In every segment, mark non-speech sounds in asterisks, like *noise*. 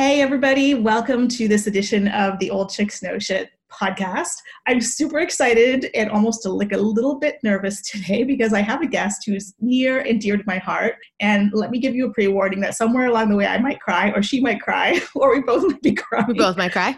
Hey, everybody, welcome to this edition of the Old Chicks Know Shit podcast. I'm super excited and almost like a little bit nervous today *laughs* because I have a guest who's near and dear to my heart. And let me give you a pre warning that somewhere along the way I might cry, or she might cry, *laughs* or we both might be crying. We both might cry.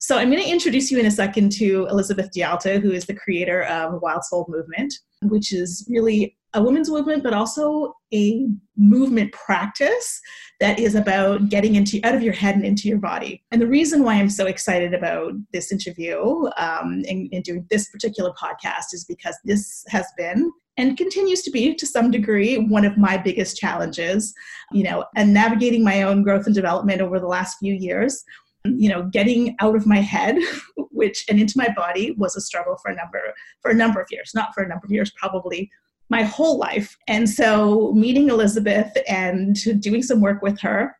So I'm going to introduce you in a second to Elizabeth DiAlto, who is the creator of Wild Soul Movement, which is really a women's movement, but also a movement practice that is about getting into out of your head and into your body. And the reason why I'm so excited about this interview um, and, and doing this particular podcast is because this has been and continues to be to some degree one of my biggest challenges you know and navigating my own growth and development over the last few years you know getting out of my head *laughs* which and into my body was a struggle for a number for a number of years not for a number of years probably my whole life. And so meeting Elizabeth and doing some work with her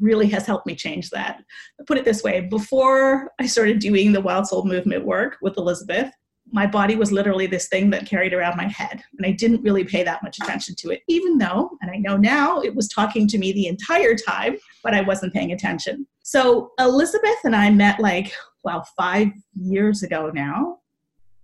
really has helped me change that. I'll put it this way before I started doing the Wild Soul Movement work with Elizabeth, my body was literally this thing that carried around my head. And I didn't really pay that much attention to it, even though, and I know now, it was talking to me the entire time, but I wasn't paying attention. So Elizabeth and I met like, well, five years ago now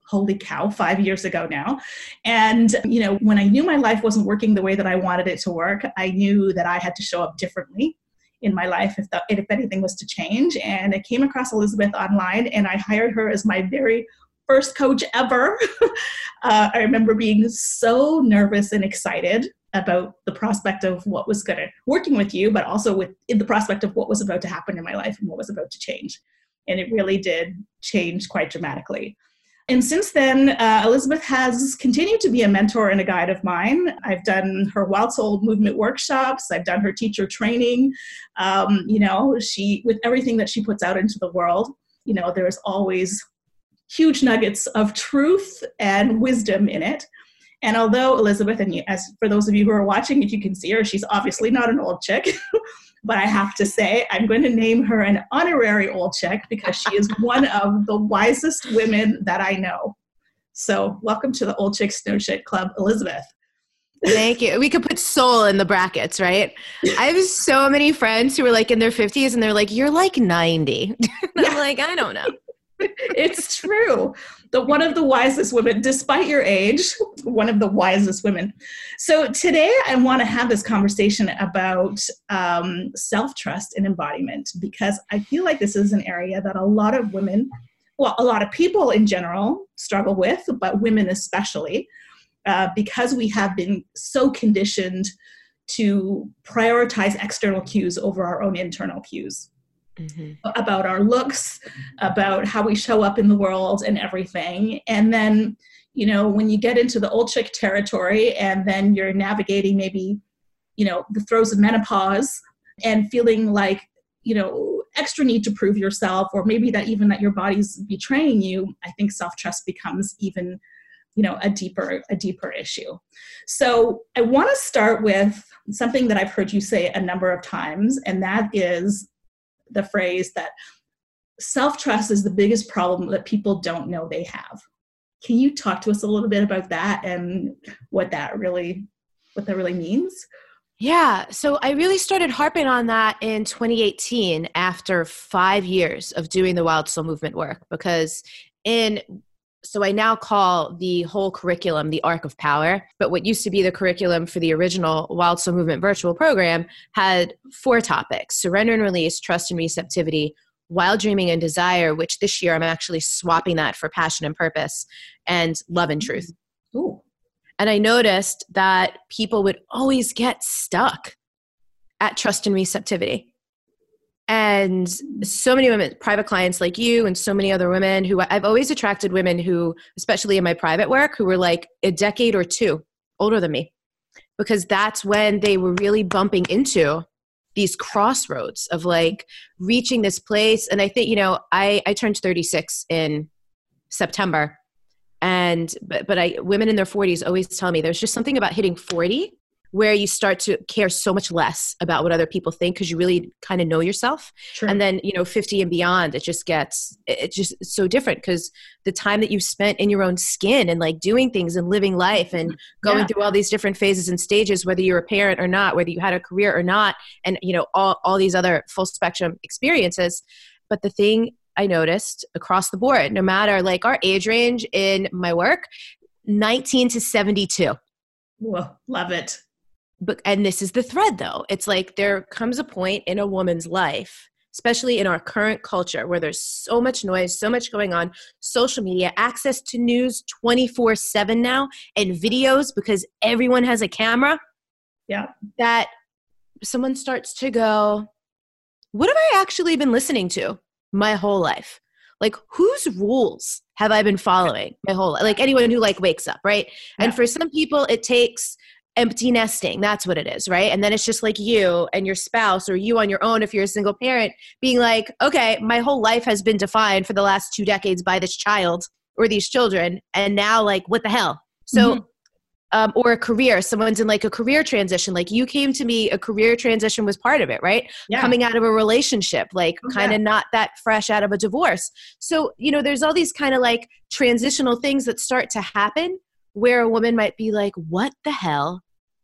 holy cow, five years ago now. And, you know, when I knew my life wasn't working the way that I wanted it to work, I knew that I had to show up differently in my life if, the, if anything was to change. And I came across Elizabeth online and I hired her as my very first coach ever. *laughs* uh, I remember being so nervous and excited about the prospect of what was going to working with you, but also with the prospect of what was about to happen in my life and what was about to change. And it really did change quite dramatically and since then, uh, Elizabeth has continued to be a mentor and a guide of mine. I've done her Wild Soul movement workshops. I've done her teacher training. Um, you know, she with everything that she puts out into the world. You know, there's always huge nuggets of truth and wisdom in it. And although Elizabeth, and as for those of you who are watching, if you can see her, she's obviously not an old chick. *laughs* but I have to say, I'm going to name her an honorary old chick because she is *laughs* one of the wisest women that I know. So, welcome to the Old Chicks Know Shit Club, Elizabeth. Thank you. We could put soul in the brackets, right? I have so many friends who are like in their 50s and they're like, You're like 90. *laughs* I'm like, I don't know. *laughs* it's true. The one of the wisest women, despite your age, one of the wisest women. So today I want to have this conversation about um, self trust and embodiment because I feel like this is an area that a lot of women, well, a lot of people in general struggle with, but women especially, uh, because we have been so conditioned to prioritize external cues over our own internal cues mm-hmm. about our looks, about how we show up in the world and everything. And then, you know, when you get into the old chick territory and then you're navigating maybe, you know, the throes of menopause and feeling like, you know, extra need to prove yourself, or maybe that even that your body's betraying you, I think self trust becomes even you know a deeper a deeper issue so i want to start with something that i've heard you say a number of times and that is the phrase that self trust is the biggest problem that people don't know they have. Can you talk to us a little bit about that and what that really what that really means? Yeah, so I really started harping on that in 2018 after 5 years of doing the Wild Soul movement work because in so I now call the whole curriculum the Arc of Power. But what used to be the curriculum for the original Wild Soul Movement virtual program had four topics surrender and release, trust and receptivity, wild dreaming and desire, which this year I'm actually swapping that for passion and purpose, and love and truth. Mm. Ooh. And I noticed that people would always get stuck at trust and receptivity and so many women private clients like you and so many other women who i've always attracted women who especially in my private work who were like a decade or two older than me because that's when they were really bumping into these crossroads of like reaching this place. And i think you know i i turned 36 in september. And but, but i women in their 40s always tell me there's just something about hitting 40 where you start to care so much less about what other people think because you really kind of know yourself. True. and then you know 50 and beyond it just gets it's just so different because the time that you spent in your own skin and like doing things and living life and mm-hmm. going yeah. through all these different phases and stages whether you're a parent or not whether you had a career or not and you know all, all these other full spectrum experiences. But the thing i noticed across the board no matter like our age range in my work 19 to 72 Whoa, love it but and this is the thread though. It's like there comes a point in a woman's life especially in our current culture where there's so much noise so much going on social media access to news 24/7 now and videos because everyone has a camera. Yeah. That someone starts to go what have i actually been listening to my whole life? Like whose rules have i been following my whole life like anyone who like wakes up right? Yeah. and for some people it takes empty nesting. That's what it is, right? And then it's just like you and your spouse or you on your own if you're a single parent being like, okay, my whole life has been defined for the last two decades by this child or these children. And now, like, what the hell? So, mm-hmm. um, or a career, someone's in like a career transition. Like you came to me, a career transition was part of it, right? Yeah. Coming out of a relationship, like oh, kind of not that fresh out of a divorce. So, you know, there's all these kind of like transitional things that start to happen where a woman might be like, what the hell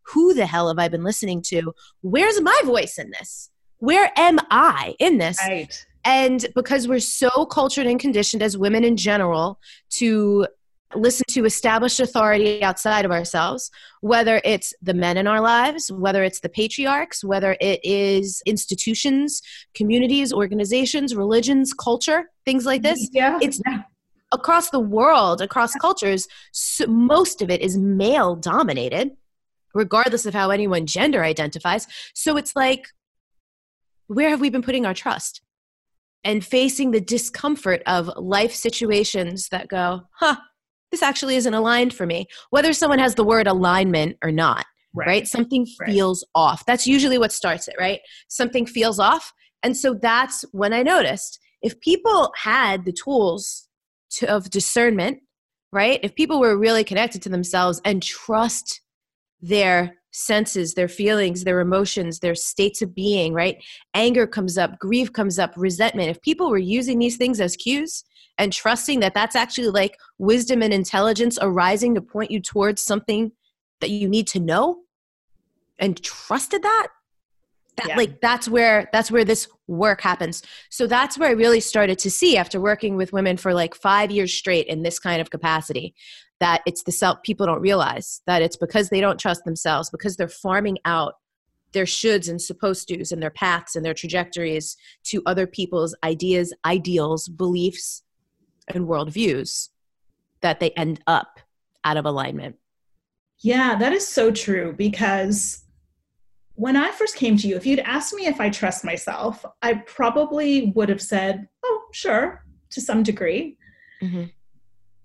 who the hell have I been listening to? Where's my voice in this? Where am I in this? Right. And because we're so cultured and conditioned as women in general to listen to established authority outside of ourselves, whether it's the men in our lives, whether it's the patriarchs, whether it is institutions, communities, organizations, religions, culture, things like this. Yeah. It's across the world, across cultures, so most of it is male dominated regardless of how anyone gender identifies. So it's like, where have we been putting our trust? And facing the discomfort of life situations that go, huh, this actually isn't aligned for me. Whether someone has the word alignment or not, right? right? Something right. feels off. That's usually what starts it, right? Something feels off. And so that's when I noticed if people had the tools to, of discernment, right? If people were really connected to themselves and trust their senses, their feelings, their emotions, their states of being, right? Anger comes up, grief comes up, resentment. If people were using these things as cues and trusting that that's actually like wisdom and intelligence arising to point you towards something that you need to know and trusted that, that yeah. like that's where that's where this work happens so that's where i really started to see after working with women for like five years straight in this kind of capacity that it's the self people don't realize that it's because they don't trust themselves because they're farming out their shoulds and supposed to's and their paths and their trajectories to other people's ideas ideals beliefs and worldviews that they end up out of alignment yeah that is so true because when i first came to you if you'd asked me if i trust myself i probably would have said oh sure to some degree mm-hmm.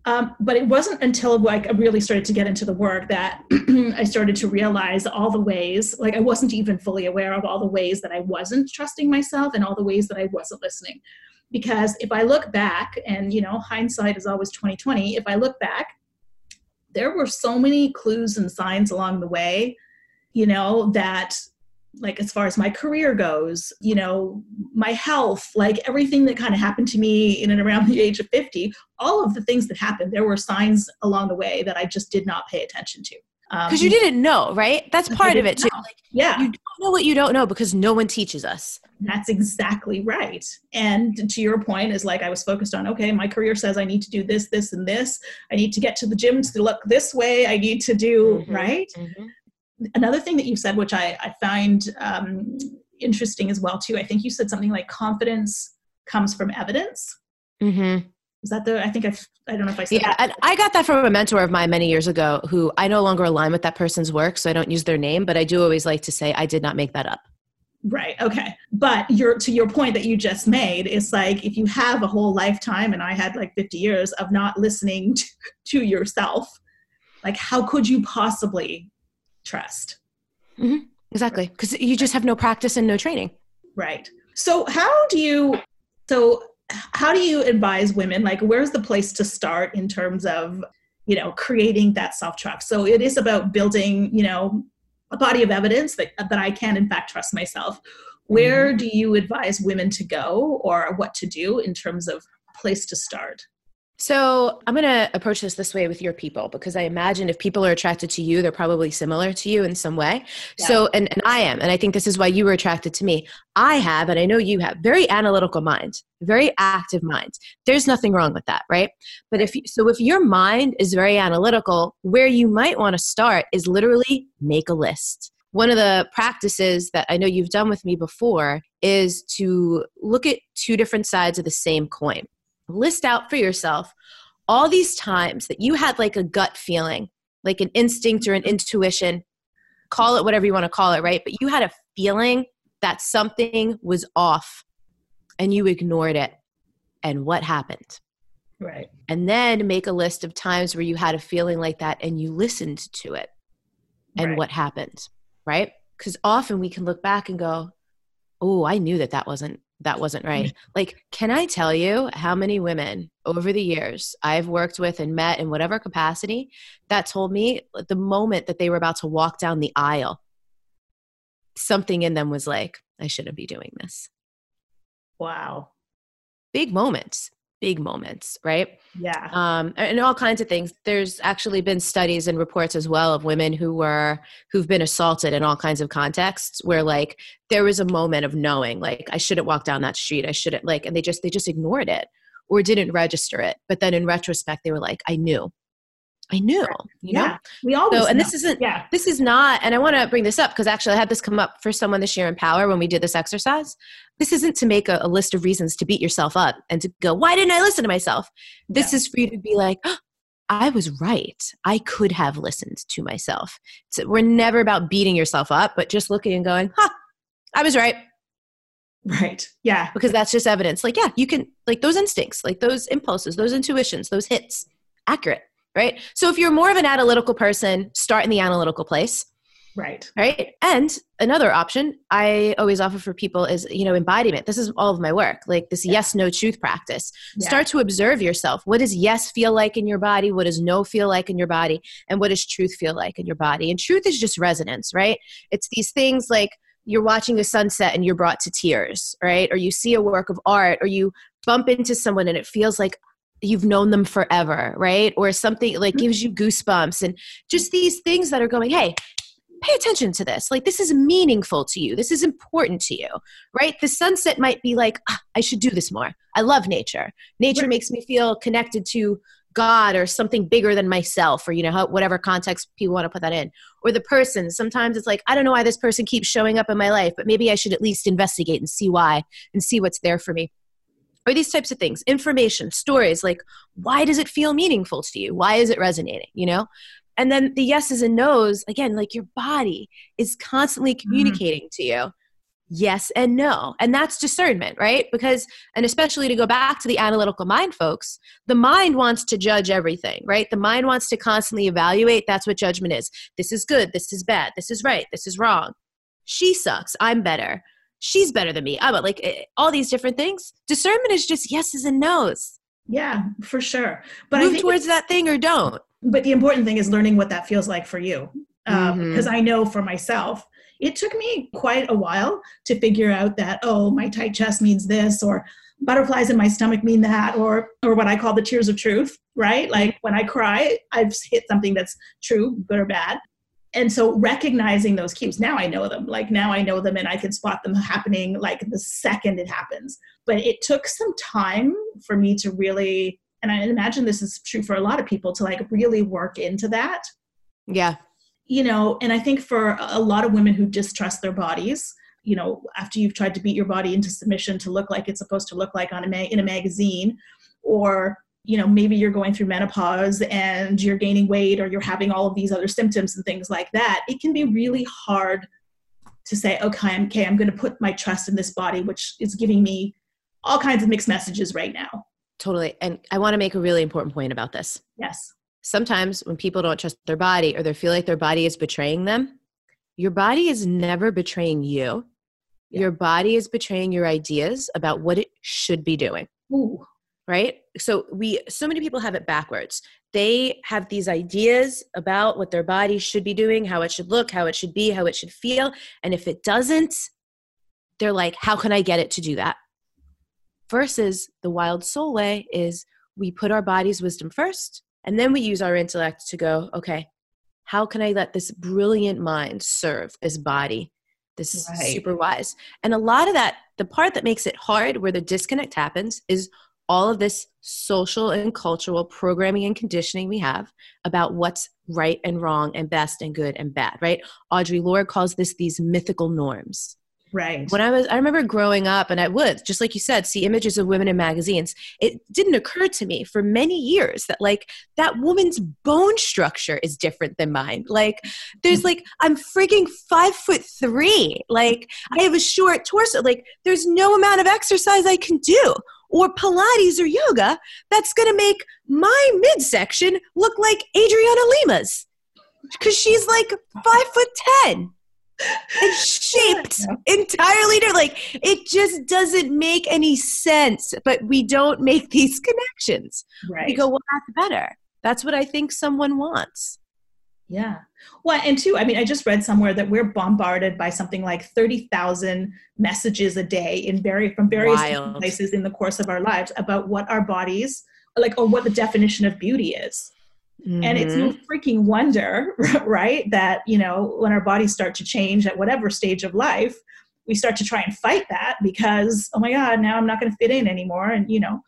Um, but it wasn't until like I really started to get into the work that *clears throat* I started to realize all the ways, like I wasn't even fully aware of all the ways that I wasn't trusting myself and all the ways that I wasn't listening. Because if I look back, and you know, hindsight is always 2020, if I look back, there were so many clues and signs along the way, you know, that like as far as my career goes you know my health like everything that kind of happened to me in and around *laughs* the age of 50 all of the things that happened there were signs along the way that i just did not pay attention to. Because um, you didn't know right? That's part of it too. like, yeah. you don't know what you don't know because no one teaches us. That's exactly right. And to your point is like i was focused on okay my career says i need to do this this and this. I need to get to the gym to look this way. I need to do mm-hmm, right? mm-hmm another thing that you said, which I, I find um, interesting as well too. I think you said something like confidence comes from evidence. Mm-hmm. Is that the? I think I've. I don't know if I said. Yeah, that. I got that from a mentor of mine many years ago, who I no longer align with that person's work, so I don't use their name, but I do always like to say I did not make that up. Right. Okay. But your to your point that you just made, it's like if you have a whole lifetime, and I had like 50 years of not listening to, *laughs* to yourself, like how could you possibly trust. Mm-hmm. Exactly. Because you just have no practice and no training. Right. So, how do you, so, how do you advise women? Like, where's the place to start in terms of, you know, creating that self trust? So, it is about building, you know, a body of evidence that, that I can, in fact, trust myself. Where mm-hmm. do you advise women to go or what to do in terms of place to start? So I'm going to approach this this way with your people because I imagine if people are attracted to you, they're probably similar to you in some way. Yeah. So, and, and I am, and I think this is why you were attracted to me. I have, and I know you have, very analytical mind, very active mind. There's nothing wrong with that, right? But if so, if your mind is very analytical, where you might want to start is literally make a list. One of the practices that I know you've done with me before is to look at two different sides of the same coin list out for yourself all these times that you had like a gut feeling, like an instinct or an intuition, call it whatever you want to call it, right? But you had a feeling that something was off and you ignored it. And what happened? Right. And then make a list of times where you had a feeling like that and you listened to it and right. what happened, right? Because often we can look back and go, oh, I knew that that wasn't that wasn't right. Like, can I tell you how many women over the years I've worked with and met in whatever capacity that told me the moment that they were about to walk down the aisle, something in them was like, I shouldn't be doing this. Wow. Big moments big moments, right? Yeah. Um, and all kinds of things. There's actually been studies and reports as well of women who were who've been assaulted in all kinds of contexts where like there was a moment of knowing like I shouldn't walk down that street. I shouldn't like and they just they just ignored it or didn't register it. But then in retrospect they were like I knew. I knew, you yeah. know. We all so, and know. this isn't. Yeah. This is not. And I want to bring this up because actually I had this come up for someone this year in Power when we did this exercise. This isn't to make a, a list of reasons to beat yourself up and to go, "Why didn't I listen to myself?" This yeah. is for you to be like, oh, "I was right. I could have listened to myself." So we're never about beating yourself up, but just looking and going, "Huh, I was right." Right. Yeah. Because that's just evidence. Like, yeah, you can like those instincts, like those impulses, those intuitions, those hits, accurate right? So if you're more of an analytical person, start in the analytical place. Right. Right. And another option I always offer for people is, you know, embodiment. This is all of my work, like this yeah. yes, no truth practice. Yeah. Start to observe yourself. What does yes feel like in your body? What does no feel like in your body? And what does truth feel like in your body? And truth is just resonance, right? It's these things like you're watching a sunset and you're brought to tears, right? Or you see a work of art or you bump into someone and it feels like you've known them forever, right? Or something like mm-hmm. gives you goosebumps and just these things that are going, hey, pay attention to this. Like, this is meaningful to you. This is important to you, right? The sunset might be like, ah, I should do this more. I love nature. Nature makes me feel connected to God or something bigger than myself, or, you know, whatever context people want to put that in. Or the person. Sometimes it's like, I don't know why this person keeps showing up in my life, but maybe I should at least investigate and see why and see what's there for me or these types of things. Information stories like why does it feel meaningful to you? Why is it resonating you know? And then the yeses and nos again like your body is constantly mm-hmm. communicating mm. to you yes and no. And that's discernment right? Because and especially to go back to the analytical mind folks the mind wants to judge everything right? The mind wants to constantly evaluate that's what judgment is. This is good this is bad this is right this is wrong. She sucks i'm better she's better than me. I'm like eh, all these different things. Discernment is just yeses and nos. Yeah, for sure. But move towards that thing or don't. But the important thing is learning what that feels like for you. Because um, mm-hmm. I know for myself, it took me quite a while to figure out that oh, my tight chest means this, or butterflies in my stomach mean that, or or what I call the tears of truth. Right? Like when I cry, I've hit something that's true, good or bad and so recognizing those cues now i know them like now i know them and i can spot them happening like the second it happens. But it took some time for me to really and i imagine this is true for a lot of people to like really work into that. Yeah. You know and i think for a lot of women who distrust their bodies you know after you've tried to beat your body into submission to look like it's supposed to look like on a ma- in a magazine or you know maybe you're going through menopause and you're gaining weight or you're having all of these other symptoms and things like that it can be really hard to say okay i'm okay i'm going to put my trust in this body which is giving me all kinds of mixed messages right now totally and i want to make a really important point about this yes sometimes when people don't trust their body or they feel like their body is betraying them your body is never betraying you. Yeah. Your body is betraying your ideas about what it should be doing. Ooh. Right? So we so many people have it backwards. They have these ideas about what their body should be doing, how it should look, how it should be, how it should feel, and if it doesn't, they're like, how can I get it to do that? Versus the wild soul way is we put our body's wisdom first and then we use our intellect to go, okay, how can I let this brilliant mind serve this body? This is right. super wise. And a lot of that, the part that makes it hard where the disconnect happens is all of this social and cultural programming and conditioning we have about what's right and wrong and best and good and bad, right? Audre Lorde calls this these mythical norms. Right. When I was, I remember growing up, and I would, just like you said, see images of women in magazines. It didn't occur to me for many years that, like, that woman's bone structure is different than mine. Like, there's like, I'm freaking five foot three. Like, I have a short torso. Like, there's no amount of exercise I can do or Pilates or yoga that's going to make my midsection look like Adriana Lima's because she's like five foot ten it's shaped entirely different. Like it just doesn't make any sense. But we don't make these *laughs* connections. Right. We go, well, that's better. That's what I think someone wants. Yeah. Well, and two, I mean, I just read somewhere that we're bombarded by something like 30,000 messages a day in very, from various places in the course of our lives about what our bodies, like, or what the definition of beauty is. Mm-hmm. And it's no mm-hmm. freaking wonder, *laughs* right, that, you know, when our bodies start to change at whatever stage of life, we start to try and fight that because, oh my God, now I'm not going to fit in anymore. And, you know,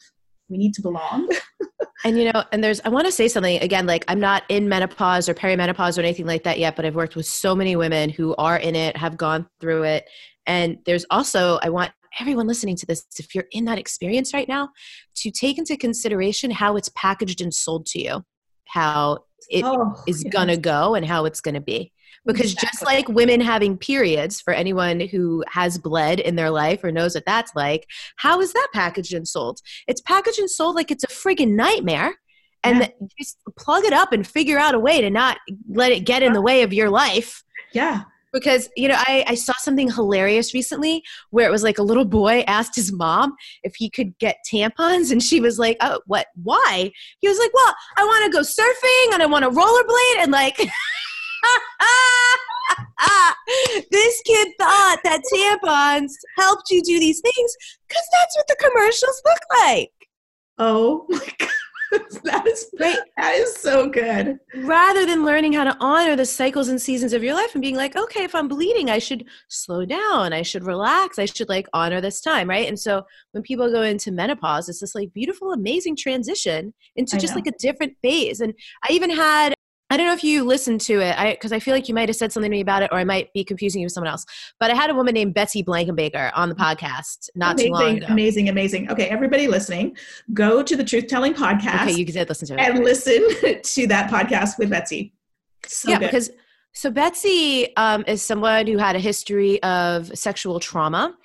we need to belong. *laughs* and, you know, and there's, I want to say something again, like I'm not in menopause or perimenopause or anything like that yet, but I've worked with so many women who are in it, have gone through it. And there's also, I want everyone listening to this, if you're in that experience right now, to take into consideration how it's packaged and sold to you how it oh, is yes. gonna go and how it's gonna be because exactly. just like women having periods for anyone who has bled in their life or knows what that's like how is that packaged and sold it's packaged and sold like it's a friggin' nightmare and yeah. just plug it up and figure out a way to not let it get in the way of your life yeah because you know I, I saw something hilarious recently where it was like a little boy asked his mom if he could get tampons and she was like oh what? Why? He was like well i want to go surfing and i want to rollerblade and like *laughs* this kid thought that tampons helped you do these things because that's what the commercials look like. Oh my *laughs* god *laughs* that is right. That is so good. Rather than learning how to honor the cycles and seasons of your life and being like, okay, if I'm bleeding, I should slow down. I should relax. I should like honor this time, right? And so when people go into menopause, it's this like beautiful, amazing transition into just like a different phase. And I even had I don't know if you listened to it, because I, I, feel like you might have said something to me about it, or I might be confusing you with someone else. But I had a woman named Betsy Blankenbaker on the podcast not amazing, too long ago. Amazing, amazing. Okay, everybody listening, go to the Truth Telling podcast. Okay, you can listen to it and listen *laughs* to that podcast with Betsy. So yeah, good. because so Betsy um, is someone who had a history of sexual trauma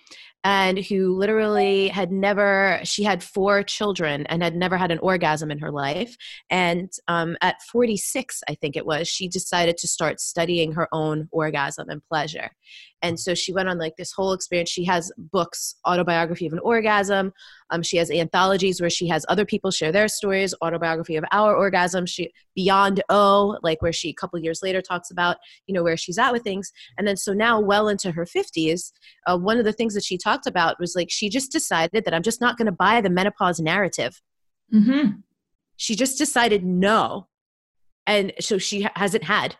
and who literally had never she had four children and had never had an orgasm in her life. And um, at 46 i think it was she decided to start studying her own orgasm and pleasure and so she went on like this whole experience. She has books autobiography of an orgasm. Um, she has anthologies where she has other people share their stories autobiography of our orgasm she beyond o like where she a couple years later talks about you know where she's at with things. And then so now well into her 50s uh, one of the things that she talked about was like she just decided that i'm just not going to buy the menopause narrative. Mm-hmm. she just decided no. And so she hasn't had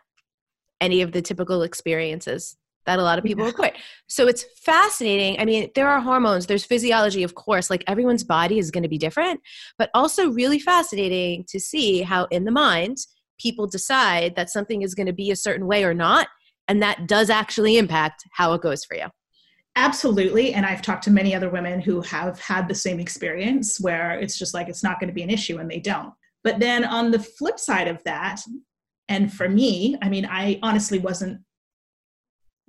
any of the typical experiences that a lot of people yeah. report. So it's fascinating. I mean, there are hormones, there's physiology, of course, like everyone's body is going to be different, but also really fascinating to see how in the mind people decide that something is going to be a certain way or not. And that does actually impact how it goes for you. Absolutely. And I've talked to many other women who have had the same experience where it's just like it's not going to be an issue and they don't. But then on the flip side of that, and for me, I mean, I honestly wasn't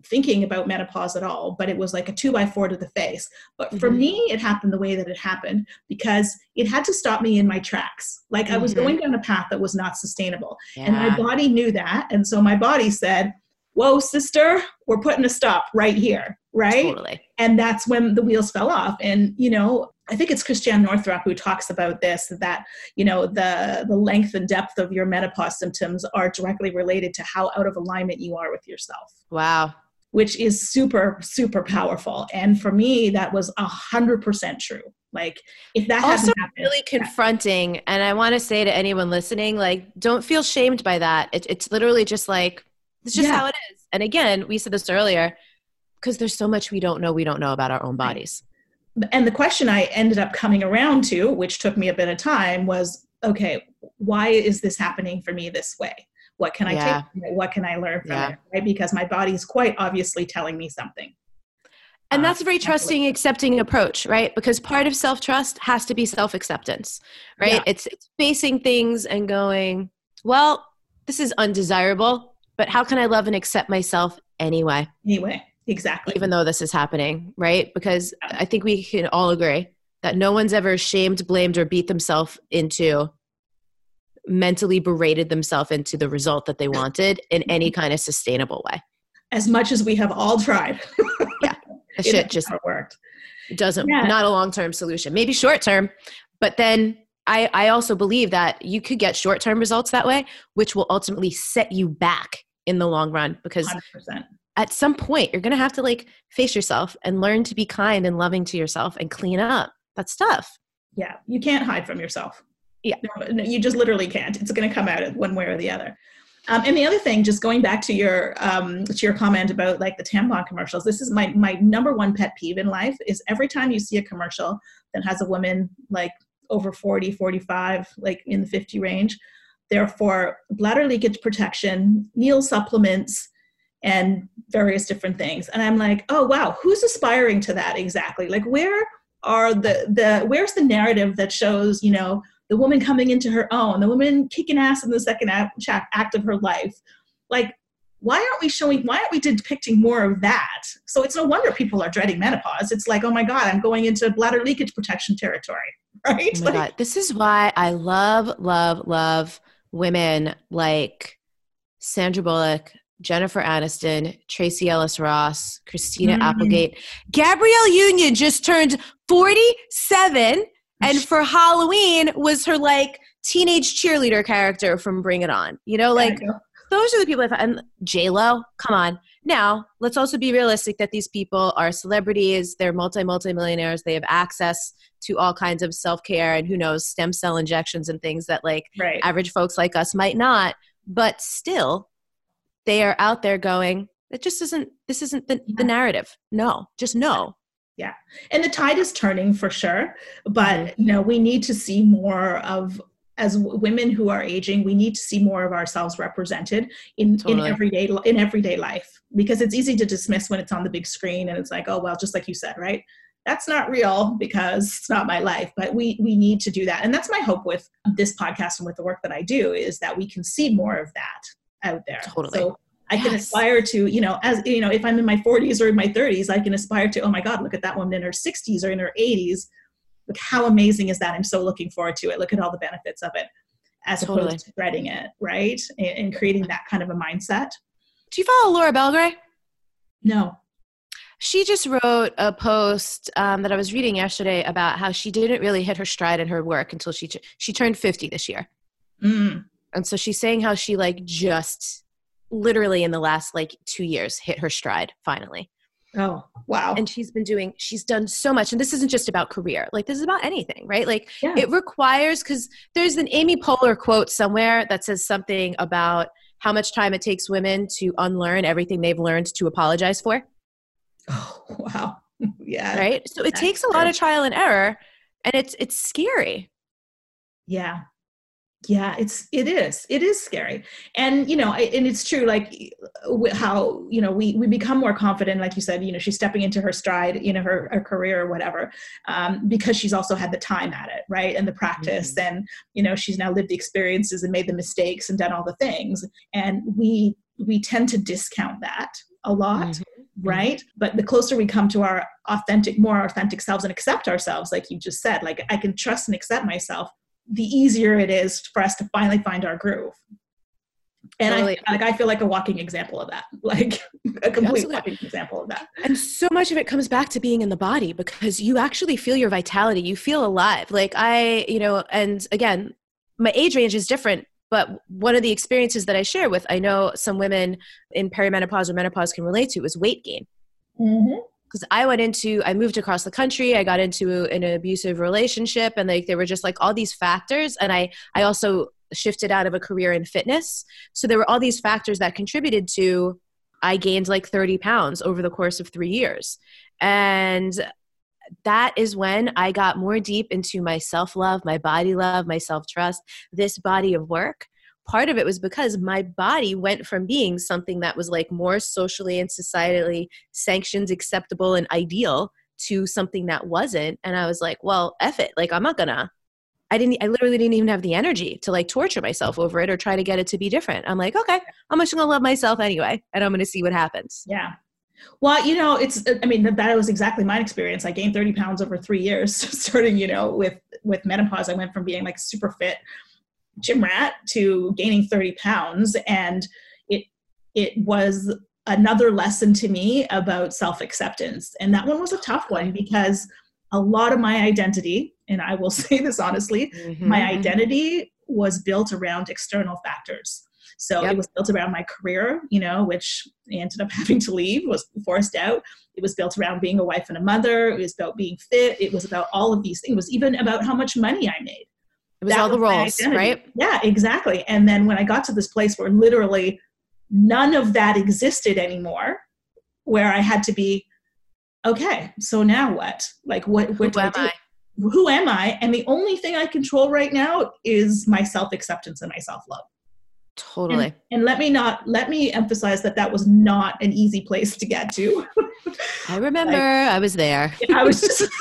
thinking about menopause at all, but it was like a two by four to the face. But for mm-hmm. me, it happened the way that it happened because it had to stop me in my tracks. Like mm-hmm. I was mm-hmm. going down a path that was not sustainable. Yeah. And my body knew that. And so my body said, whoa, sister, we're putting a stop right here, right? Totally. And that's when the wheels fell off. And, you know, I think it's Christiane Northrup who talks about this that you know the the length and depth of your menopause symptoms are directly related to how out of alignment you are with yourself. Wow. Which is super super powerful, and for me that was a hundred percent true. Like if that also happened, really confronting, and I want to say to anyone listening, like don't feel shamed by that. It, it's literally just like it's just yeah. how it is. And again, we said this earlier because there's so much we don't know. We don't know about our own bodies. And the question I ended up coming around to, which took me a bit of time, was okay, why is this happening for me this way? What can I yeah. take What can I learn from yeah. it? Right? Because my body is quite obviously telling me something. And that's a very trusting, accepting approach, right? Because part of self trust has to be self acceptance, right? Yeah. It's, it's facing things and going, well, this is undesirable, but how can I love and accept myself anyway? Anyway. Exactly. Even though this is happening, right? Because I think we can all agree that no one's ever shamed, blamed, or beat themselves into mentally berated themselves into the result that they wanted in any mm-hmm. kind of sustainable way. As much as we have all tried. *laughs* yeah. The shit just worked. It doesn't yeah. not a long term solution. Maybe short term, but then I, I also believe that you could get short term results that way, which will ultimately set you back in the long run because 100% at some point you're going to have to like face yourself and learn to be kind and loving to yourself and clean up that stuff yeah you can't hide from yourself yeah. No, you just literally can't. It's going to come out one way or the other. Um, and the other thing just going back to your um, to your comment about like the tampon commercials this is my my number one pet peeve in life is every time you see a commercial that has a woman like over 40 45 like in the 50 range therefore bladder leakage protection meal supplements and various different things. And i'm like oh wow who's aspiring to that exactly? Like where are the the where's the narrative that shows you know the woman coming into her own the woman kicking ass in the second act, act of her life. Like why aren't we showing why aren't we depicting more of that? So it's no wonder people are dreading menopause. It's like oh my god i'm going into bladder leakage protection territory *laughs* right? Oh like, god. This is why i love love love women like sandra bullock Jennifer Aniston, Tracee Ellis Ross, Christina mm-hmm. Applegate. Gabrielle Union just turned 47 and *laughs* for Halloween was her like teenage cheerleader character from Bring It On. You know, like those are the people I found. And J Lo, come on. Now, let's also be realistic that these people are celebrities. They're multi multi millionaires. They have access to all kinds of self care and who knows stem cell injections and things that like right. average folks like us might not. But still, they are out there going, it just isn't, this isn't the, the narrative. No, just no. Yeah. And the tide is turning for sure. But, mm-hmm. you know, we need to see more of, as women who are aging, we need to see more of ourselves represented in, totally. in everyday in everyday life because it's easy to dismiss when it's on the big screen and it's like, oh well, just like you said, right? That's not real because it's not my life. But we we need to do that, and that's my hope with this podcast and with the work that I do is that we can see more of that out there. Totally. So I yes. can aspire to, you know, as you know, if I'm in my 40s or in my 30s, I can aspire to, oh my God, look at that woman in her 60s or in her 80s. Look how amazing is that? I'm so looking forward to it. Look at all the benefits of it, as totally. opposed to dreading it, right? And, and creating that kind of a mindset. Do you follow Laura Belgray? No. She just wrote a post um, that I was reading yesterday about how she didn't really hit her stride in her work until she she turned 50 this year. Mm. And so she's saying how she like just literally in the last like two years hit her stride finally. Oh, wow. And she's been doing, she's done so much. And this isn't just about career, like, this is about anything, right? Like, yeah. it requires, because there's an Amy Poehler quote somewhere that says something about how much time it takes women to unlearn everything they've learned to apologize for. *laughs* Oh, wow. *laughs* yeah. Right. So it That's takes a lot of trial and error, and it's, it's scary. Yeah yeah it's it is it is scary and you know and it's true like how you know we we become more confident like you said you know she's stepping into her stride you know her, her career or whatever um, because she's also had the time at it right and the practice mm-hmm. and you know she's now lived the experiences and made the mistakes and done all the things and we we tend to discount that a lot mm-hmm. mm-hmm. right but the closer we come to our authentic more authentic selves and accept ourselves like you just said like i can trust and accept myself the easier it is for us to finally find our groove. and totally. I like I feel like a walking example of that, *laughs* like a complete walking example of that. And so much of it comes back to being in the body because you actually feel your vitality, you feel alive. Like I, you know, and again, my age range is different, but one of the experiences that I share with, I know some women in perimenopause or menopause can relate to, is weight gain. Mm-hmm because I went into, I moved across the country. I got into an abusive relationship, and like there were just like all these factors. And I, I also shifted out of a career in fitness. So there were all these factors that contributed to I gained like 30 pounds over the course of three years. And that is when I got more deep into my self love, my body love, my self trust, this body of work. Part of it was because my body went from being something that was like more socially and societally sanctioned, acceptable, and ideal to something that wasn't. And I was like, well, F it. Like, I'm not gonna I didn't I literally didn't even have the energy to like torture myself over it or try to get it to be different. I'm like, okay, I'm just gonna love myself anyway, and I'm gonna see what happens. Yeah. Well, you know, it's uh, I mean that was exactly my experience. I gained 30 pounds over three years, *laughs* starting, you know, with with menopause. I went from being like super fit gym rat to gaining 30 pounds. And it it was another lesson to me about self-acceptance. And that one was a tough one because a lot of my identity, and I will *laughs* say this honestly, mm-hmm. my identity was built around external factors. So yep. it was built around my career, you know, which I ended up *laughs* having to leave, was forced out. It was built around being a wife and a mother. It was about being fit. It was about all of these things. It was even about how much money I made. It was that all the roles, right? Yeah, exactly. And then when I got to this place where literally none of that existed anymore, where I had to be okay, so now what? Like, what, what Who am I, I? Who am I? And the only thing I control right now is my self acceptance and my self love. Totally. And, and, let me not let me emphasize that that was not an easy place to get to. I remember *laughs* like, I was there. I was just *laughs*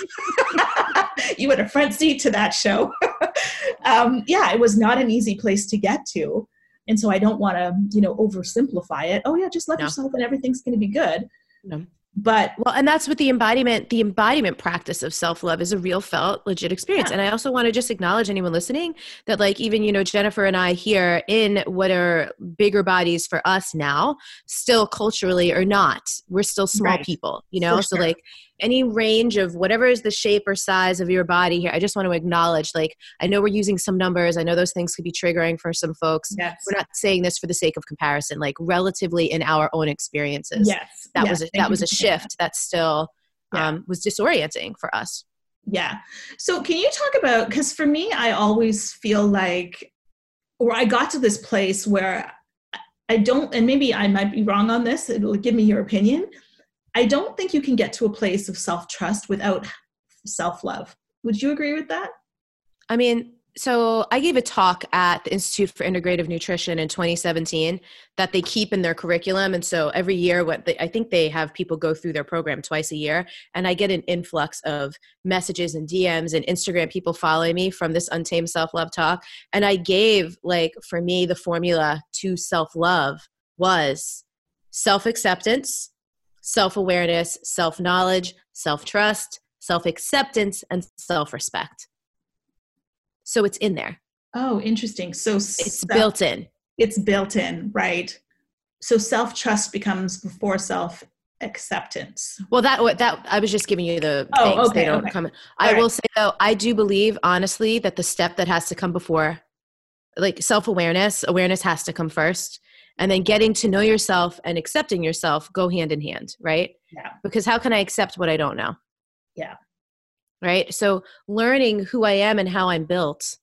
*laughs* *laughs* you had a front seat to that show. *laughs* um, yeah, it was not an easy place to get to, and so I don't want to you know oversimplify it. Oh yeah, just love no. yourself and everything's going to be good. No but well and that's what the embodiment the embodiment practice of self-love is a real felt legit experience yeah. and i also want to just acknowledge anyone listening that like even you know jennifer and i here in what are bigger bodies for us now still culturally or not we're still small right. people you know for so sure. like any range of whatever is the shape or size of your body here i just want to acknowledge like i know we're using some numbers. I know those things could be triggering for some folks. Yes. we're not saying this for the sake of comparison like relatively in our own experiences. Yes. That yes. was a, that was a shift that. still yeah. um, was disorienting for us. Yeah. So can you talk about because for me i always feel like or i got to this place where i don't and maybe i might be wrong on this it'll give me your opinion I don't think you can get to a place of self trust without self love. Would you agree with that? I mean, so I gave a talk at the Institute for Integrative Nutrition in 2017 that they keep in their curriculum, and so every year, what they, I think they have people go through their program twice a year, and I get an influx of messages and DMs and Instagram people following me from this Untamed Self Love talk, and I gave like for me the formula to self love was self acceptance, self awareness, self knowledge, self trust, self acceptance, and self respect. So it's in there. Oh, interesting. So it's self, built in. It's built in, right? So self trust becomes before self acceptance. Well, that that I was just giving you the oh, things. Okay, they don't okay. come. I right. will say though, I do believe honestly that the step that has to come before, like self awareness, awareness has to come first, and then getting to know yourself and accepting yourself go hand in hand right? Yeah. Because how can i accept what i don't know? Yeah. Right? So learning who i am and how i'm built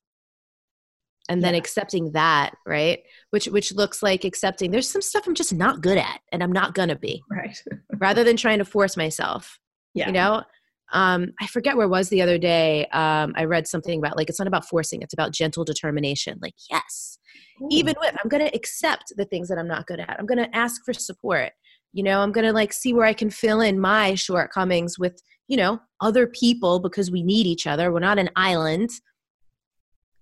and then yeah. accepting that right? Which which looks like accepting there's some stuff i'm just not good at and i'm not gonna be right. *laughs* rather than trying to force myself yeah. you know? Um, I forget where was the other day. Um, I read something about like it's not about forcing; it's about gentle determination. Like, yes, Ooh. even with I'm going to accept the things that I'm not good at. I'm going to ask for support. You know, I'm going to like see where I can fill in my shortcomings with you know other people because we need each other. We're not an island.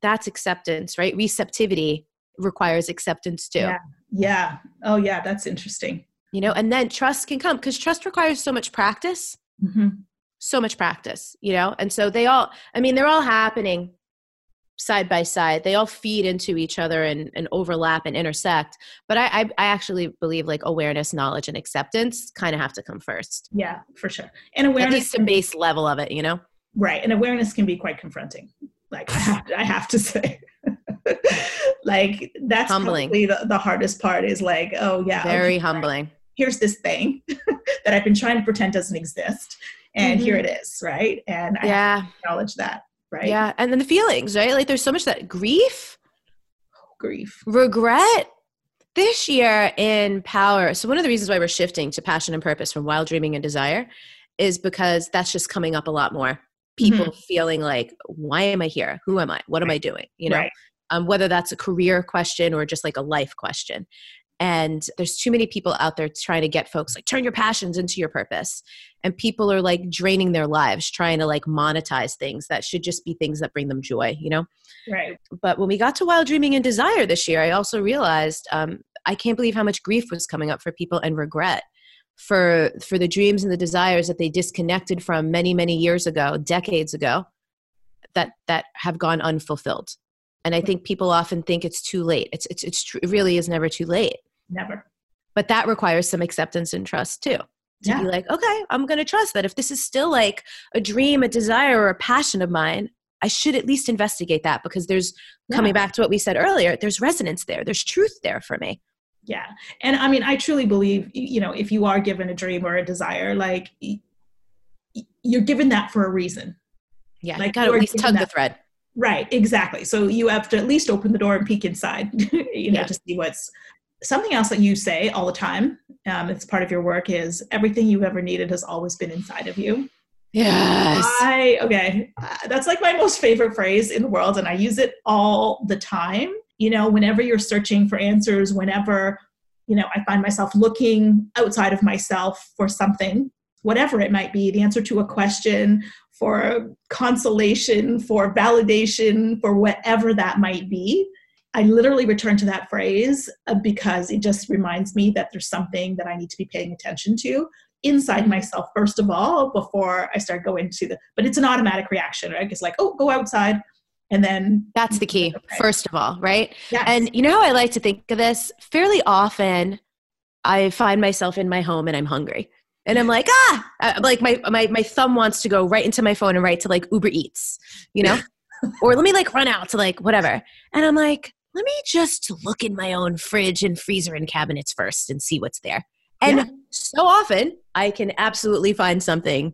That's acceptance, right? Receptivity requires acceptance too. Yeah. Yeah. Oh, yeah. That's interesting. You know, and then trust can come because trust requires so much practice. Mm-hmm so much practice, you know? And so they all, I mean, they're all happening side by side. They all feed into each other and, and overlap and intersect. But I, I, I actually believe like awareness knowledge and acceptance kind of have to come first. Yeah for sure. And awareness at least the base level of it you know? Right and awareness can be quite confronting like i have to, I have to *laughs* say. Like that's Humbling. probably the, the hardest part is like oh yeah very okay, humbling. here's this thing *laughs* that i've been trying to pretend doesn't exist and here Mhm. it is right? And i yeah. acknowledge that right? Yeah and then the feelings right? Like there's so much that grief grief. regret this year in power. So one of the reasons why we're shifting to passion and purpose from wild dreaming and desire is because that's just coming up a lot more. People Mm-hmm. feeling like why am i here? Who am i? What am i doing? You know? Right. Um, whether that's a career question or just like a life question and there's too many people out there trying to get folks like turn your passions into your purpose. And people are like draining their lives trying to like monetize things that should just be things that bring them joy you know? Right. But when we got to wild dreaming and desire this year i also realized um, i can't believe how much grief was coming up for people and regret for for the dreams and the desires that they disconnected from many many years ago decades ago that that have gone unfulfilled. And i think people often think it's too late. It's it's, it's tr- it really is never too late never but that requires some acceptance and trust too to Yeah. be like okay i'm going to trust that if this is still like a dream a desire or a passion of mine i should at least investigate that because there's coming back to what we said earlier there's resonance there there's truth there for me Yeah. And I mean, I truly believe, you know, if you are given a dream or a desire, like you're given that for a reason. yeah Like, got to at least tug the thread Right. Exactly. So you have to at least open the door and peek inside, *laughs* you know, Yeah. to see what's something else that you say all the time. Um, it's part of your work is everything you've ever needed has always been inside of you. yes I okay, uh, that's like my most favorite phrase in the world, and I use it all the time. You know, whenever you're searching for answers, whenever you know I find myself looking outside of myself for something, whatever it might be, the answer to a question, for consolation, for validation, for whatever that might be. I literally return to that phrase uh, because it just reminds me that there's something that I need to be paying attention to inside myself first of all before I start going to the but it's an automatic reaction, right? It's like, oh, go outside and then that's the key Okay. first of all right yes. And you know how I like to think of this? Fairly often, I find myself in my home and I'm hungry. And I'm like, ah, Uh, like my, my, my thumb wants to go right into my phone and write to like Uber Eats, you know? *laughs* or let me like run out to like whatever. And I'm like, let me just look in my own fridge and freezer and cabinets first and see what's there. And Yeah. so often I can absolutely find something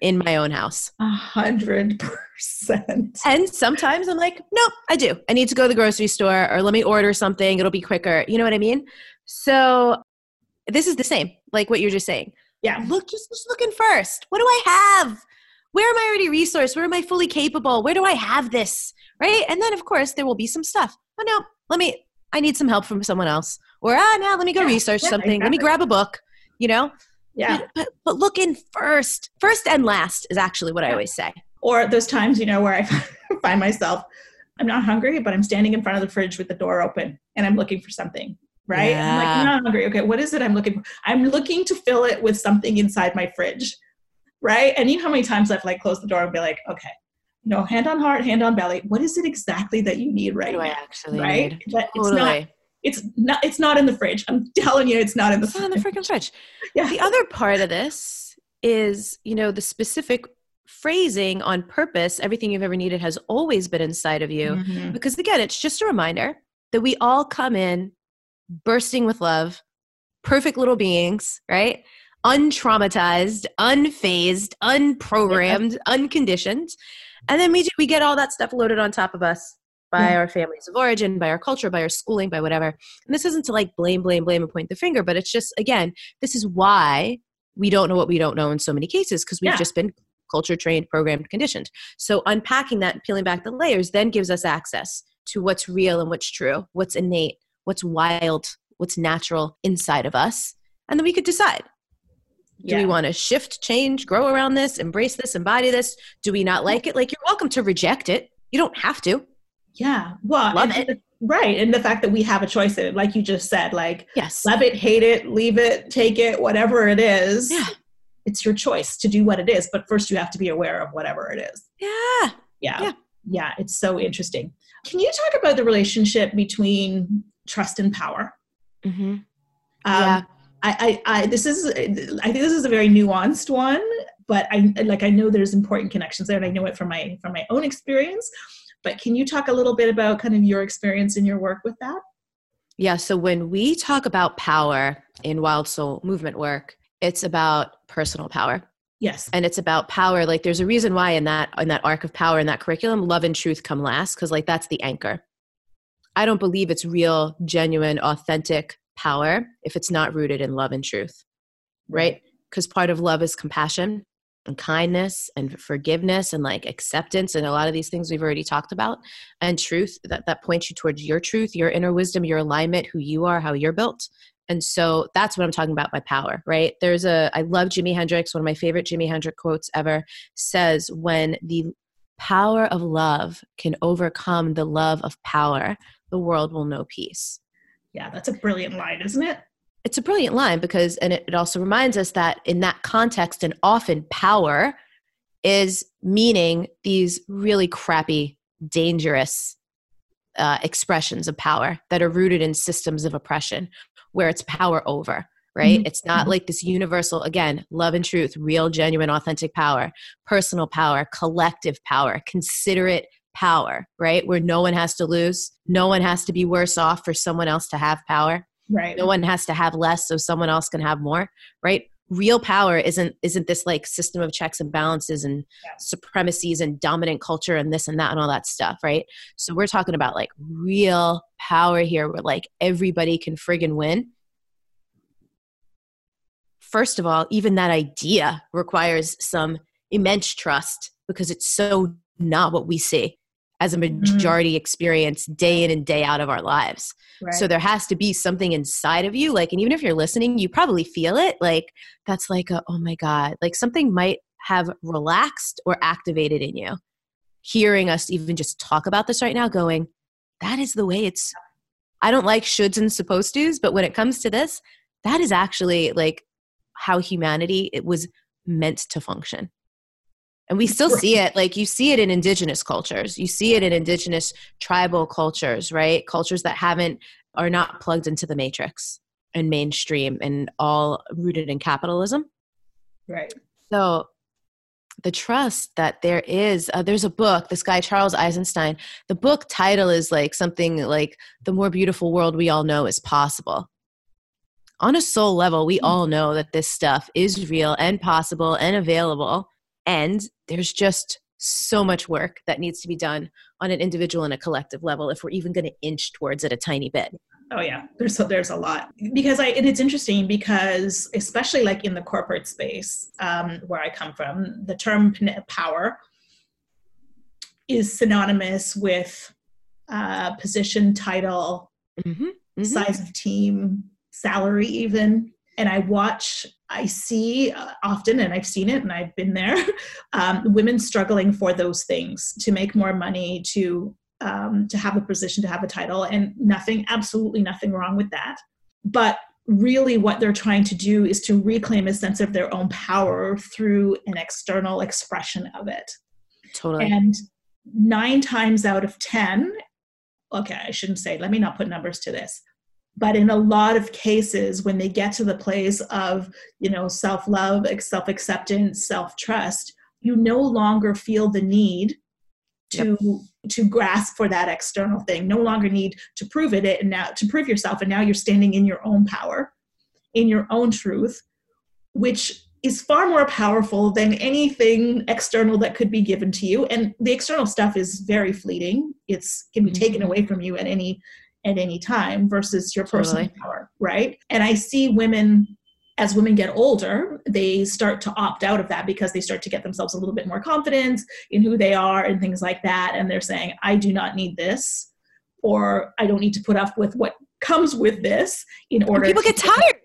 in my own house. a hundred percent. And sometimes I'm like, nope, I do. I need to go to the grocery store or let me order something. It'll be quicker. You know what I mean? So this is the same, like what you're just saying. Yeah. Look, just, just looking first. What do I have? Where am I already resourced? Where am I fully capable? Where do I have this? Right? And then, of course, there will be some stuff. Oh, no, let me, I need some help from someone else. Or, ah, now let me go Yeah, research yeah, something. Let me grab a book, you know? Yeah. But, but, but look in first. First and last is actually what I always say. Or those times, you know, where I *laughs* find myself, I'm not hungry, but I'm standing in front of the fridge with the door open and I'm looking for something. Right. And I'm like, I'm not hungry. Okay, what is it I'm looking for? I'm looking to fill it with something inside my fridge. Right. And you know how many times I've like closed the door and be like, okay, you know, hand on heart, hand on belly. What is it exactly that you need right What do I now? actually Right. need? But it's not it's not it's not in the fridge. I'm *laughs* telling you, it's not in the It's not in the fridge. freaking fridge. Yeah. The other part of this is, you know, the specific phrasing on purpose. Everything you've ever needed has always been inside of you. Mhm. Because again, it's just a reminder that we all come in bursting with love, perfect little beings, right? Untraumatized, unfazed, unprogrammed, unconditioned. And then we, we get all that stuff loaded on top of us by Yeah. our families of origin, by our culture, by our schooling, by whatever. And this isn't to like blame, blame, blame and point the finger, but it's just, again, this is why we don't know what we don't know in so many cases because we've Yeah. just been culture trained, programmed, conditioned. So unpacking that peeling back the layers then gives us access to what's real and what's true, what's innate, what's wild, what's natural inside of us. And then we could decide. Do we want to shift, change, grow around this, embrace this, embody this? Do we not like it? Like you're welcome to reject it. You don't have to. Yeah. Well, Love it. the- right. And the fact that we have a choice in it, like you just said, like Yes. love it, hate it, leave it, take it, whatever it is. Yeah. It's your choice to do what it is. But first you have to be aware of whatever it is. Yeah. Yeah. Yeah. yeah it's so interesting can you talk about the relationship between trust and power Mm-hmm. um, Yeah. I, I, I, this is, I think this is a very nuanced one, but I like, I know there's important connections there, and I know it from my from my own experience. But can you talk a little bit about kind of your experience in your work with that? Yeah. So when we talk about power in Wild Soul movement work, it's about personal power. Yes. and it's about power like there's a reason why in that in that arc of power in that curriculum love and truth come last because like that's the anchor i don't believe it's real genuine authentic power if it's not rooted in love and truth right because part of love is compassion and kindness and forgiveness and like acceptance and a lot of these things we've already talked about and truth that that points you towards your truth your inner wisdom your alignment who you are how you're built and so that's what I'm talking about by power, right? There's a, I love Jimi Hendrix, one of my favorite Jimi Hendrix quotes ever says, when the power of love can overcome the love of power, the world will know peace. Yeah, that's a brilliant line, isn't it? It's a brilliant line because, and it, it also reminds us that in that context, and often power is meaning these really crappy, dangerous uh, expressions of power that are rooted in systems of oppression where it's power over right Mhm. it's not Mhm. like this universal again love and truth real genuine authentic power personal power collective power considerate power right? Where no one has to lose. No one has to be worse off for someone else to have power. Right. no one has to have less so someone else can have more right? Real power isn't isn't this like system of checks and balances and Yeah. supremacies and dominant culture and this and that and all that stuff right? So we're talking about like real power here where like everybody can friggin win. First of all even that idea requires some immense trust because it's so not what we see as a mm. majority experience day in and day out of our lives right. so there has to be something inside of you, like, and even if you're listening, you probably feel it. Like that's like, a, oh my god, like something might have relaxed or activated in you. Hearing us even just talk about this right now, going, that is the way it's. I don't like shoulds and supposed tos, but when it comes to this, that is actually like how humanity it was meant to function. And we still see it, like you see it in indigenous cultures. You see it in indigenous tribal cultures, right? Cultures that haven't are not plugged into the matrix and mainstream and all rooted in capitalism. right. So the trust that there is uh, there's a book this guy charles eisenstein the book title is like something like the more beautiful world we all know is possible on a soul level we all know that this stuff is real and possible and available and there's just so much work that needs to be done on an individual and a collective level if we're even going to inch towards it a tiny bit Oh yeah, there's there's a lot because I and it's interesting because especially like in the corporate space um, where I come from, the term power is synonymous with uh, position, title, mm-hmm. Mm-hmm. size of team, salary, even. And I watch, I see uh, often, and I've seen it, and I've been there, *laughs* um, women struggling for those things to make more money, to um, to have a position, to have a title, and nothing, absolutely nothing wrong with that. But really, what they're trying to do is to reclaim a sense of their own power through an external expression of it. totally And nine times out of 10, okay, I shouldn't say, let me not put numbers to this. But in a lot of cases, when they get to the place of, you know, self love, self acceptance, self trust, you no longer feel the need to to grasp for that external thing. No longer need to prove it and now to prove yourself. And now you're standing in your own power, in your own truth, which is far more powerful than anything external that could be given to you and the external stuff is very fleeting it's can be taken Mhm. away from you at any at any time versus your personal Totally. power right? And i see women as women get older they start to opt out of that because they start to get themselves a little bit more confidence in who they are and things like that. And they're saying i do not need this or i don't need to put up with what comes with this in And order people to get tired.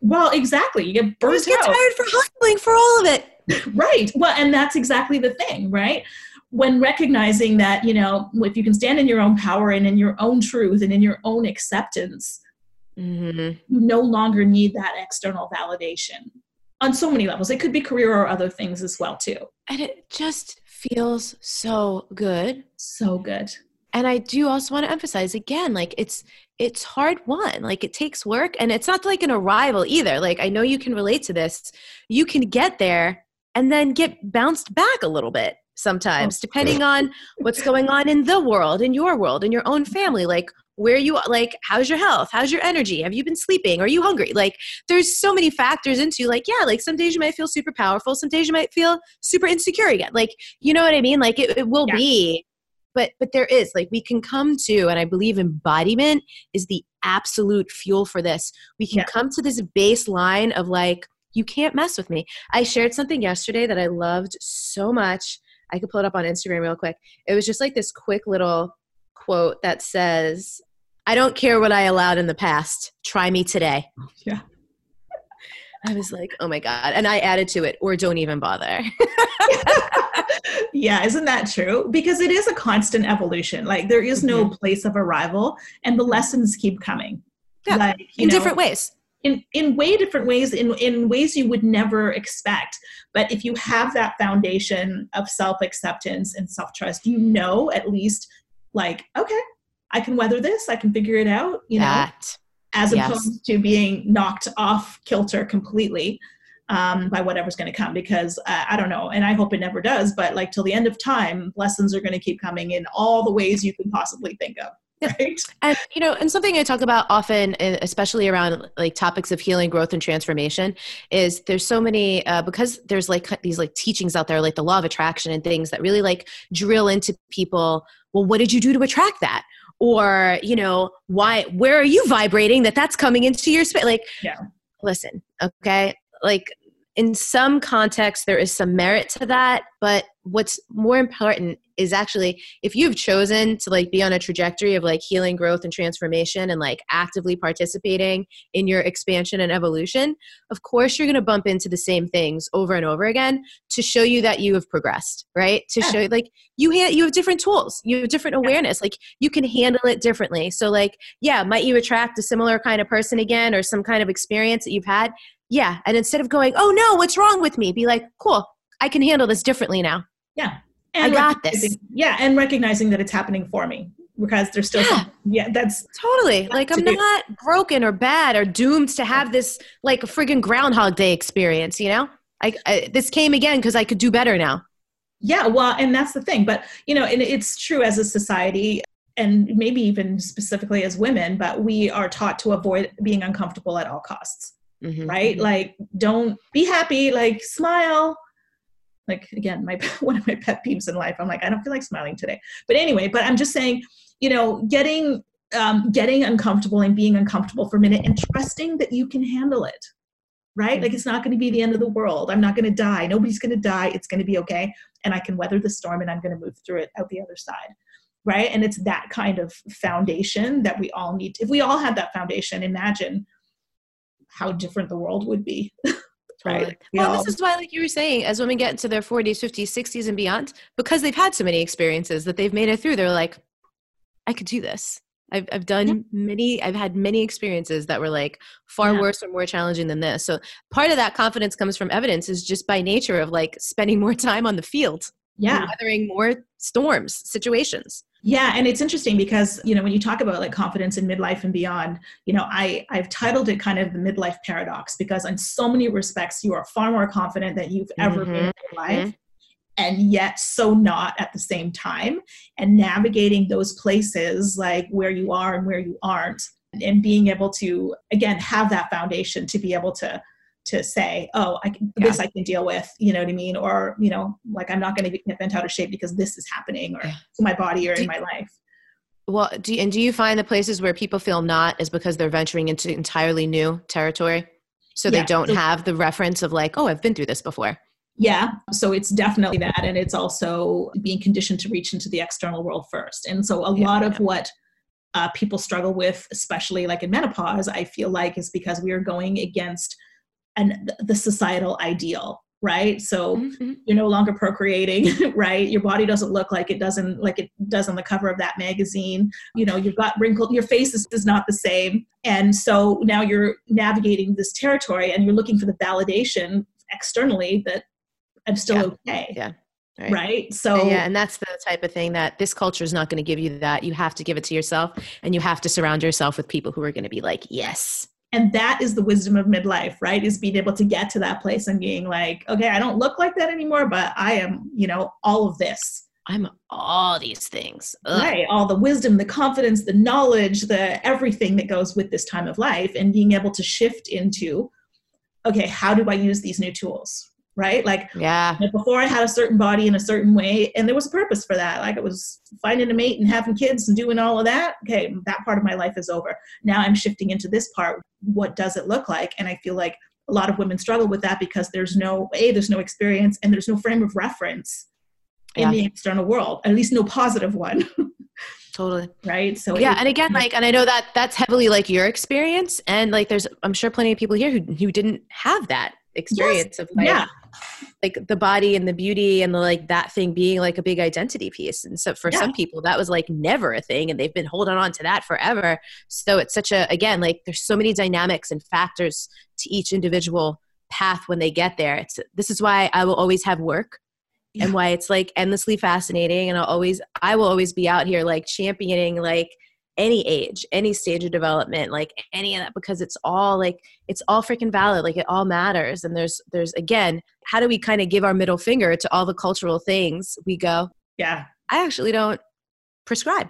Well exactly. You get you burnt just get out. tired for hustling for all of it. *laughs* Right. Well and that's exactly the thing right when recognizing that you know if you can stand in your own power and in your own truth and in your own acceptance mm-hmm. you no longer need that external validation on so many levels it could be career or other things as well too and it just feels so good. So good. And I do also want to emphasize again, like it's it's hard won. Like it takes work and it's not like an arrival either. Like I know you can relate to this. You can get there and then get bounced back a little bit sometimes, oh. depending on what's going on in the world, in your world, in your own family. Like where you like how's your health how's your energy have you been sleeping are you hungry like there's so many factors into like yeah like some days you might feel super powerful some days you might feel super insecure again like you know what i mean like it, it will yeah. be but but there is like we can come to and i believe embodiment is the absolute fuel for this we can yeah. come to this baseline of like you can't mess with me i shared something yesterday that i loved so much i could pull it up on instagram real quick it was just like this quick little quote that says I don't care what I allowed in the past. Try me today. *laughs* Yeah. I was like, oh my God. And I added to it, or don't even bother. *laughs* yeah, isn't that true? Because it is a constant evolution. Like there is no mm-hmm. place of arrival, and the lessons keep coming. Yeah. Like, in know, different ways. In, in way different ways, in, in ways you would never expect. But if you have that foundation of self acceptance and self trust, you know at least, like, okay, I can weather this, I can figure it out, you that. know, as yes. opposed to being knocked off kilter completely um, by whatever's going to come. Because uh, I don't know, and I hope it never does, but like till the end of time, lessons are going to keep coming in all the ways you can possibly think of. *laughs* Right. And you know, and something I talk about often, especially around like topics of healing, growth, and transformation, is there's so many uh, because there's like these like teachings out there, like the law of attraction and things that really like drill into people. Well, what did you do to attract that? or you know why where are you vibrating that that's coming into your space like yeah listen okay like in some context there is some merit to that but what's more important is actually if you've chosen to like be on a trajectory of like healing growth and transformation and like actively participating in your expansion and evolution of course you're going to bump into the same things over and over again to show you that you have progressed right? To yeah. show like you have you have different tools you have different awareness like you can handle it differently. So like yeah might you attract a similar kind of person again or some kind of experience that you've had? Yeah and instead of going oh no what's wrong with me? be like cool i can handle this differently now yeah and I got this. Yeah, and recognizing that it's happening for me because there's still yeah, yeah that's totally like I'm not broken or bad or doomed to have this like a friggin' Groundhog Day experience. You know, I, I this came again because I could do better now. Yeah, well, and that's the thing. But you know, and it's true as a society and maybe even specifically as women, but we are taught to avoid being uncomfortable at all costs. Mm-hmm. Right? Like, don't be happy, like, smile, like again my *laughs* one of my pet peeves in life. I'm like i don't feel like smiling today. But anyway but i'm just saying you know getting um, getting uncomfortable and being uncomfortable for a minute and trusting that you can handle it right? Like it's not going to be the end of the world. I'm not going to die. Nobody's going to die. It's going to be okay. And i can weather the storm and i'm going to move through it out the other side right? And it's that kind of foundation that we all need. If we all had that foundation imagine how different the world would be *laughs* right? Well, this is why, like you were saying, as women get into their 40s, 50s, 60s, and beyond, because they've had so many experiences that they've made it through, they're like, I could do this. I've, I've done yeah. many, I've had many experiences that were like far yeah. worse or more challenging than this. So part of that confidence comes from evidence is just by nature of like spending more *laughs* time on the field. Yeah. Weathering more storms, situations. Yeah, and it's interesting because you know when you talk about like confidence in midlife and beyond, you know, I I've titled it kind of the midlife paradox because in so many respects you are far more confident than you've ever mm-hmm. been in your life. Mm-hmm. And yet, so not at the same time, and navigating those places like where you are and where you aren't, and being able to again have that foundation to be able to to say, oh, I can, yeah. this I can deal with, you know what I mean? Or, you know, like I'm not going to get bent out of shape because this is happening or yeah. to my body or do in my life. Well, do you, and do you find the places where people feel not is because they're venturing into entirely new territory? So they yeah. don't have the reference of like, oh, I've been through this before. Yeah, so it's definitely that. And it's also being conditioned to reach into the external world first. And so a lot of what uh, people struggle with, especially like in menopause, I feel like is because we are going against – and the societal ideal right so mm-hmm. you're no longer procreating *laughs* right your body doesn't look like it doesn't like it does on the cover of that magazine you know you've got wrinkled your face is, is not the same and so now you're navigating this territory and you're looking for the validation externally that i'm still yeah. okay yeah Right. right. So, yeah, and that's the type of thing that this culture is not going to give you that. You have to give it to yourself and you have to surround yourself with people who are going to be like, yes. And that is the wisdom of midlife, right? Is being able to get to that place and being like, okay, I don't look like that anymore, but I am, you know, all of this. I'm all these things. Ugh. Right. All the wisdom, the confidence, the knowledge, the everything that goes with this time of life, and being able to shift into, okay, how do I use these new tools? Right. Like, yeah. Before I had a certain body in a certain way, and there was a purpose for that. Like, it was finding a mate and having kids and doing all of that. Okay, that part of my life is over. Now I'm shifting into this part. What does it look like? And I feel like a lot of women struggle with that because there's no a there's no experience and there's no frame of reference in yeah. the external world at least no positive one *laughs* totally right so yeah and again mm-hmm. like and i know that that's heavily like your experience and like there's i'm sure plenty of people here who, who didn't have that experience yes. of like yeah. Like the body and the beauty and the like that thing being like a big identity piece and so for yeah. some people that was like never a thing and they've been holding on to that forever so it's such a again like there's so many dynamics and factors to each individual path when they get there it's this is why i will always have work yeah. and why it's like endlessly fascinating and I'll always I will always be out here like championing like any age, any stage of development, like any of that because it's all like it's all freaking valid, like it all matters and there's there's again, how do we kind of give our middle finger to all the cultural things? We go, yeah. I actually don't prescribe.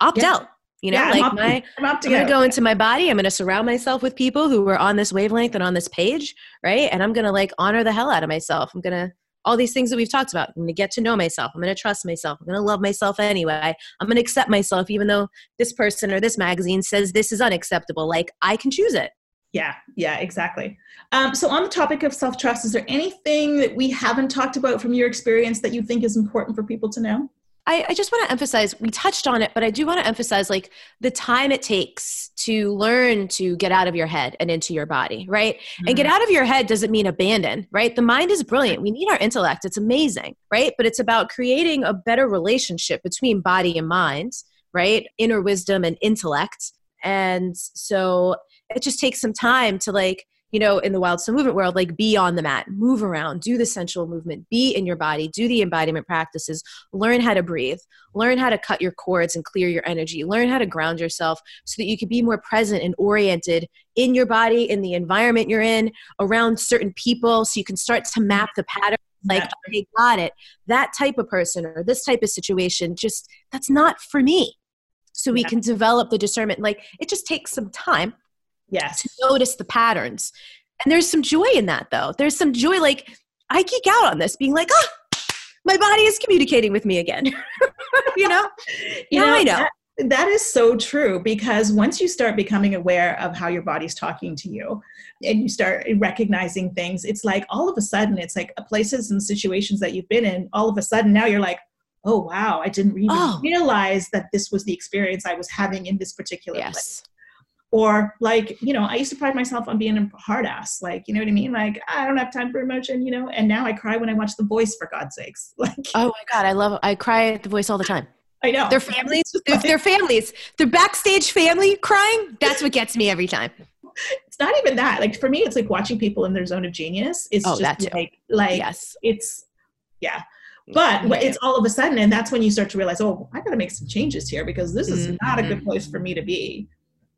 Opt yeah. out. You know, yeah, like I'm my, I'm, I'm going to go into my body. I'm going to surround myself with people who are on this wavelength and on this page, right? And I'm going to like honor the hell out of myself. I'm going to all these things that we've talked about. I'm going to get to know myself. I'm going to trust myself. I'm going to love myself anyway. I'm going to accept myself, even though this person or this magazine says this is unacceptable. Like, I can choose it. Yeah, yeah, exactly. Um, so, on the topic of self trust, is there anything that we haven't talked about from your experience that you think is important for people to know? I, I just want to emphasize we touched on it, but I do want to emphasize like the time it takes to learn to get out of your head and into your body, right? Mm-hmm. And get mm-hmm. out of your head doesn't mean abandon, right? The mind is brilliant. We need our intellect. It's amazing, right? But it's about creating a better relationship between body and mind, right? Inner wisdom and intellect. And so it just takes some time to like you know, in the wild soul movement world, like be on the mat, move around, do the sensual movement, be in your body, do the embodiment practices, learn how to breathe, learn how to cut your cords and clear your energy, learn how to ground yourself so that you can be more present and oriented in your body, in the environment you're in, around certain people, so you can start to map the pattern. Like, okay, got it. That type of person or this type of situation, just that's not for me. So we yeah. can develop the discernment. Like, it just takes some time Yes. To notice the patterns. And there's some joy in that though. There's some joy like I geek out on this being like, "Ah, my body is communicating with me again." *laughs* you know? you know, I know. That, that is so true because once you start becoming aware of how your body's talking to you and you start recognizing things, it's like all of a sudden, it's like places and situations that you've been in, all of a sudden now you're like, oh wow, I didn't even oh. realize that this was the experience I was having in this particular yes. place or like you know i used to pride myself on being a hard ass like you know what i mean? Like i don't have time for emotion you know? And now i cry when i watch the voice for god's sakes. *laughs* Like oh my god i love i cry at the voice all the time. I know. Their families *laughs* their families their backstage family crying that's what gets me every time. It's not even that. Like for me it's like watching people in their zone of genius. It's oh, just like like yes. it's yeah. But it's all of a sudden and that's when you start to realize oh i gotta make some changes here because this is mm-hmm. not a good mm-hmm. place for me to be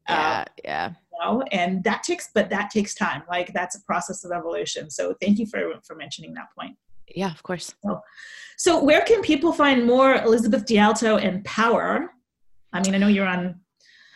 yeah uh, yeah you know? and that takes but that takes time like that's a process of evolution so thank you for for mentioning that point yeah of course so, so where can people find more elizabeth dialto and power i mean i know you're on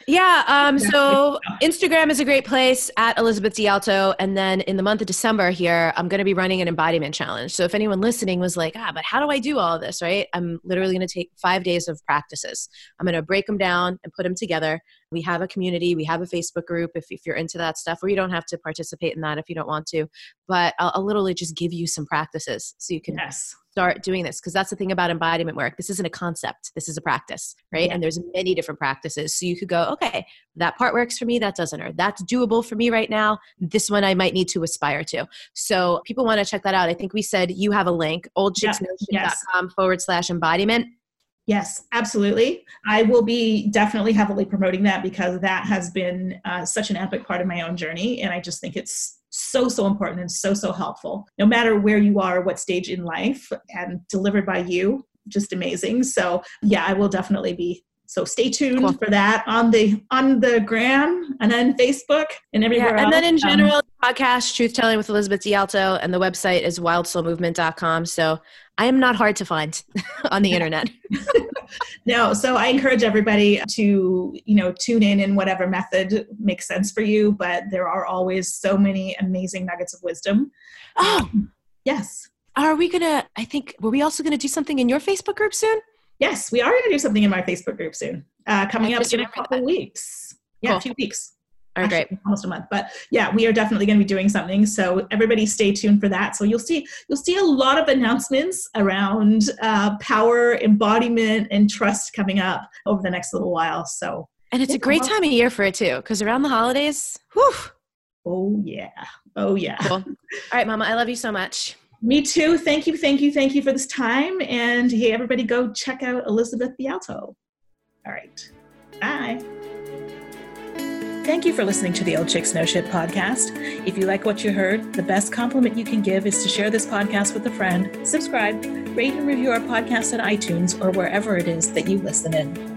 yeah. Um, so Instagram is a great place at Elizabeth DiAlto. And then in the month of December here, I'm going to be running an embodiment challenge. So if anyone listening was like, ah, but how do I do all of this? Right. I'm literally going to take five days of practices. I'm going to break them down and put them together. We have a community. We have a Facebook group if, if you're into that stuff, or you don't have to participate in that if you don't want to. But I'll, I'll literally just give you some practices so you can yes start doing this because that's the thing about embodiment work this isn't a concept this is a practice right yeah. and there's many different practices so you could go okay that part works for me that doesn't or that's doable for me right now this one i might need to aspire to so people want to check that out i think we said you have a link oldchicksnoshit.com yes. forward slash embodiment Yes, absolutely. I will be definitely heavily promoting that because that has been uh, such an epic part of my own journey. And I just think it's so, so important and so, so helpful, no matter where you are, what stage in life, and delivered by you. Just amazing. So, yeah, I will definitely be so stay tuned cool. for that on the on the gram and then Facebook and everywhere. Yeah, and then in general, um, podcast Truth Telling with Elizabeth DiAlto, and the website is wildsoulmovement.com. So I am not hard to find *laughs* on the internet. *laughs* *laughs* no, so I encourage everybody to, you know, tune in in whatever method makes sense for you, but there are always so many amazing nuggets of wisdom. Oh, um, yes. Are we going to I think were we also going to do something in your Facebook group soon? Yes, we are going to do something in my Facebook group soon. Uh, coming up in a couple weeks. Yeah, cool. a few weeks. All right, great. Almost a month, but yeah, we are definitely going to be doing something. So everybody, stay tuned for that. So you'll see you'll see a lot of announcements around uh, power, embodiment, and trust coming up over the next little while. So and it's a great time of year for it too, because around the holidays, whew. Oh yeah, oh yeah. Cool. All right, Mama, I love you so much. Me too. Thank you, thank you, thank you for this time. And hey, everybody, go check out Elizabeth DiAlto. All right, bye. Thank you for listening to the Old Chicks No Shit podcast. If you like what you heard, the best compliment you can give is to share this podcast with a friend, subscribe, rate and review our podcast on iTunes or wherever it is that you listen in.